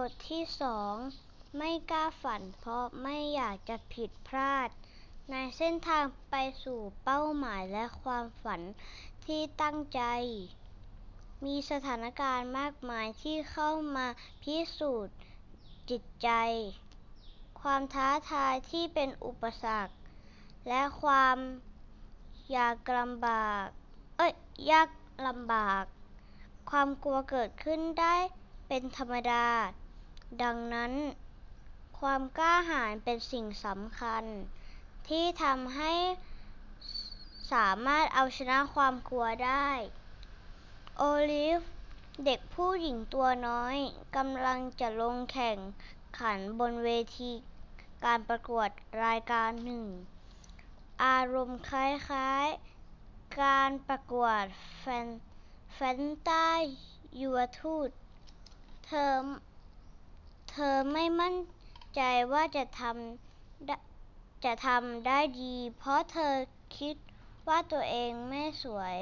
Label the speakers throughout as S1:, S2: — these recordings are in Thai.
S1: บทที่สองไม่กล้าฝันเพราะไม่อยากจะผิดพลาด ในเส้นทางไปสู่เป้าหมายและความฝันที่ตั้งใจ มีสถานการณ์มากมายที่เข้ามาพิสูจน์จิตใจ ความท้าทายที่เป็นอุปสรรค และความยากลำบาก เอ้ย ยากลำบาก ความกลัวเกิดขึ้นได้เป็นธรรมดา ดังนั้น ความกล้าหาญเป็นสิ่งสำคัญ ที่ทำให้สามารถเอาชนะความกลัวได้ โอลิฟ เด็กผู้หญิงตัวน้อยกำลังจะลงแข่งขันบนเวทีการประกวดรายการหนึ่ง อารมณ์คล้ายๆ การประกวดแฟนแฟนตายัวทูตเธอ เธอไม่มั่นใจว่าจะทำจะทำได้ดี เพราะเธอคิดว่าตัวเองไม่สวย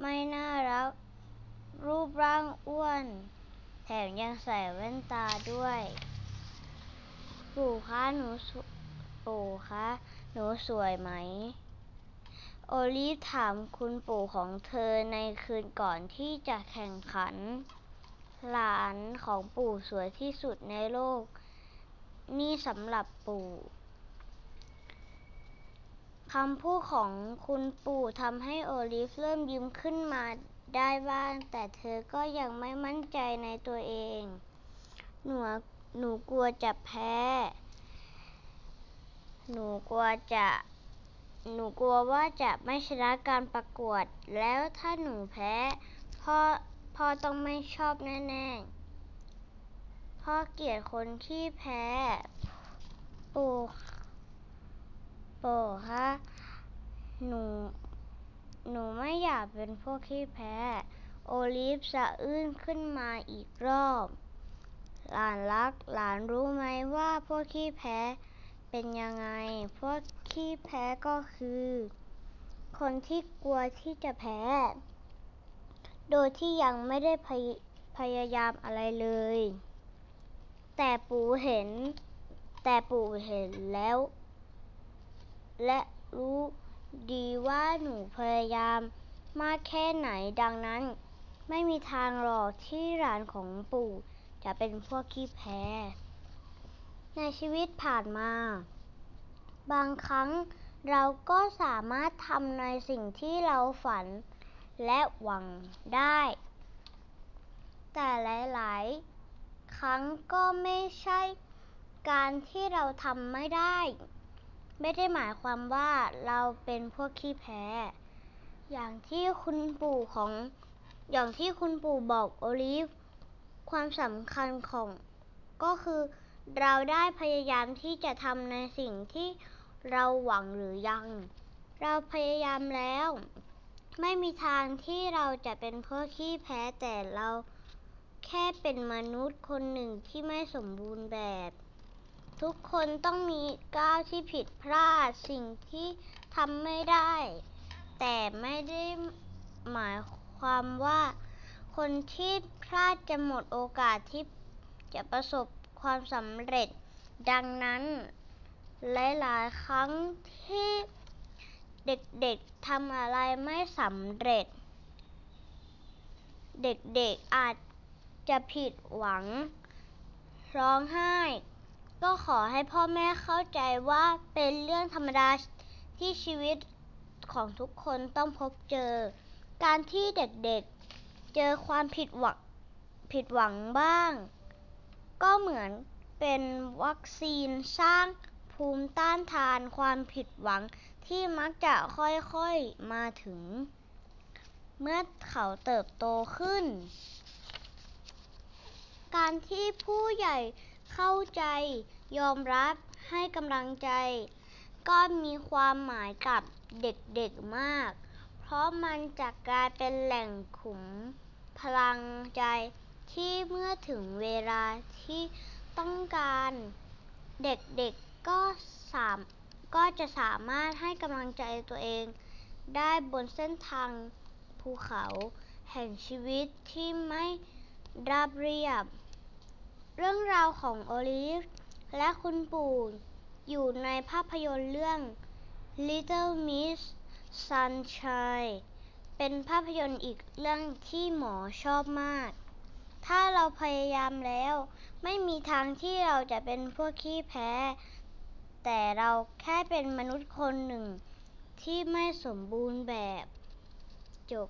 S1: ไม่น่ารัก รูปร่างอ้วน แถมยังใส่แว่นตาด้วย ปู่คะหนูปู่คะหนูสวยไหม โอลิฟถามคุณปู่ของเธอในคืนก่อนที่จะแข่งขัน หลานของปู่สวยที่สุดในโลก นี่สำหรับปู่คำพูดของคุณปู่ทำให้โอลิฟเริ่มยิ้มขึ้นมาได้บ้าง แต่เธอก็ยังไม่มั่นใจในตัวเอง หนูหนูกลัวจะแพ้ หนูกลัวจะ หนูกลัวว่าจะไม่ชนะการประกวด แล้วถ้าหนูแพ้พ่อ พ่อต้องไม่ชอบแน่ๆ พ่อเกลียดคนที่แพ้ ปู่ปู่คะหนู หนูไม่อยากเป็นพวกขี้แพ้ โอลิฟสะอื้นขึ้นมาอีกรอบ หลานรัก หลานรู้ไหมว่าพวกขี้แพ้เป็นยังไง พวกขี้แพ้ก็คือ คนที่กลัวที่จะแพ้ โดยที่ยังไม่ได้พยพยายามอะไรเลย แต่ปู่เห็น แต่ปู่เห็นแล้ว และรู้ดีว่าหนูพยายามมากแค่ไหนดังนั้น ไม่มีทางหรอกที่หลานของปู่จะเป็นพวกขี้แพ้ ในชีวิตผ่านมา บางครั้งเราก็สามารถทำในสิ่งที่เราฝัน และหวังได้ แต่หลาย ๆ ครั้งก็ไม่ใช่การที่เราทำไม่ได้ ไม่ได้หมายความว่าเราเป็นพวกขี้แพ้ อย่างที่คุณปู่ของอย่างที่คุณปู่บอกโอลิฟ ความสำคัญของก็คือเราได้พยายามที่จะทำในสิ่งที่เราหวังหรือยัง เราพยายามแล้ว ไม่มีทางที่เราจะเป็นพวกขี้แพ้แต่เราแค่เป็นมนุษย์คนหนึ่งที่ไม่สมบูรณ์แบบ ทุกคนต้องมีก้าวที่ผิดพลาดสิ่งที่ทำไม่ได้ แต่ไม่ได้หมายความว่า คนที่พลาดจะหมดโอกาสที่จะประสบความสำเร็จ ดังนั้น หลาย ๆ ครั้งที่ เด็กๆทำอะไรไม่สำเร็จ เด็กๆอาจจะผิดหวัง ร้องไห้ ก็ขอให้พ่อแม่เข้าใจว่าเป็นเรื่องธรรมดาที่ชีวิตของทุกคนต้องพบเจอ การที่เด็กๆเจอความผิดหวังผิดหวังบ้าง ก็เหมือนเป็นวัคซีนสร้างภูมิต้านทานความผิดหวัง ที่มักจะค่อยๆมาถึง เมื่อเขาเติบโตขึ้น การที่ผู้ใหญ่เข้าใจ ยอมรับให้กำลังใจ ก็มีความหมายกับเด็กๆมาก เพราะมันจะกลายเป็นแหล่งขุมพลังใจที่เมื่อถึงเวลาที่ต้องการ เด็กๆก็สา ก็จะสามารถให้กำลังใจตัวเอง ได้บนเส้นทางภูเขา แห่งชีวิตที่ไม่ราบเรียบ เรื่องราวของโอลิฟและคุณปู่อยู่ในภาพยนตร์เรื่อง Little Miss Sunshine เป็นภาพยนตร์อีกเรื่องที่หมอชอบมาก ถ้าเราพยายามแล้ว ไม่มีทางที่เราจะเป็นพวกขี้แพ้ แต่เราแค่เป็นมนุษย์คนหนึ่งที่ไม่สมบูรณ์แบบ จบ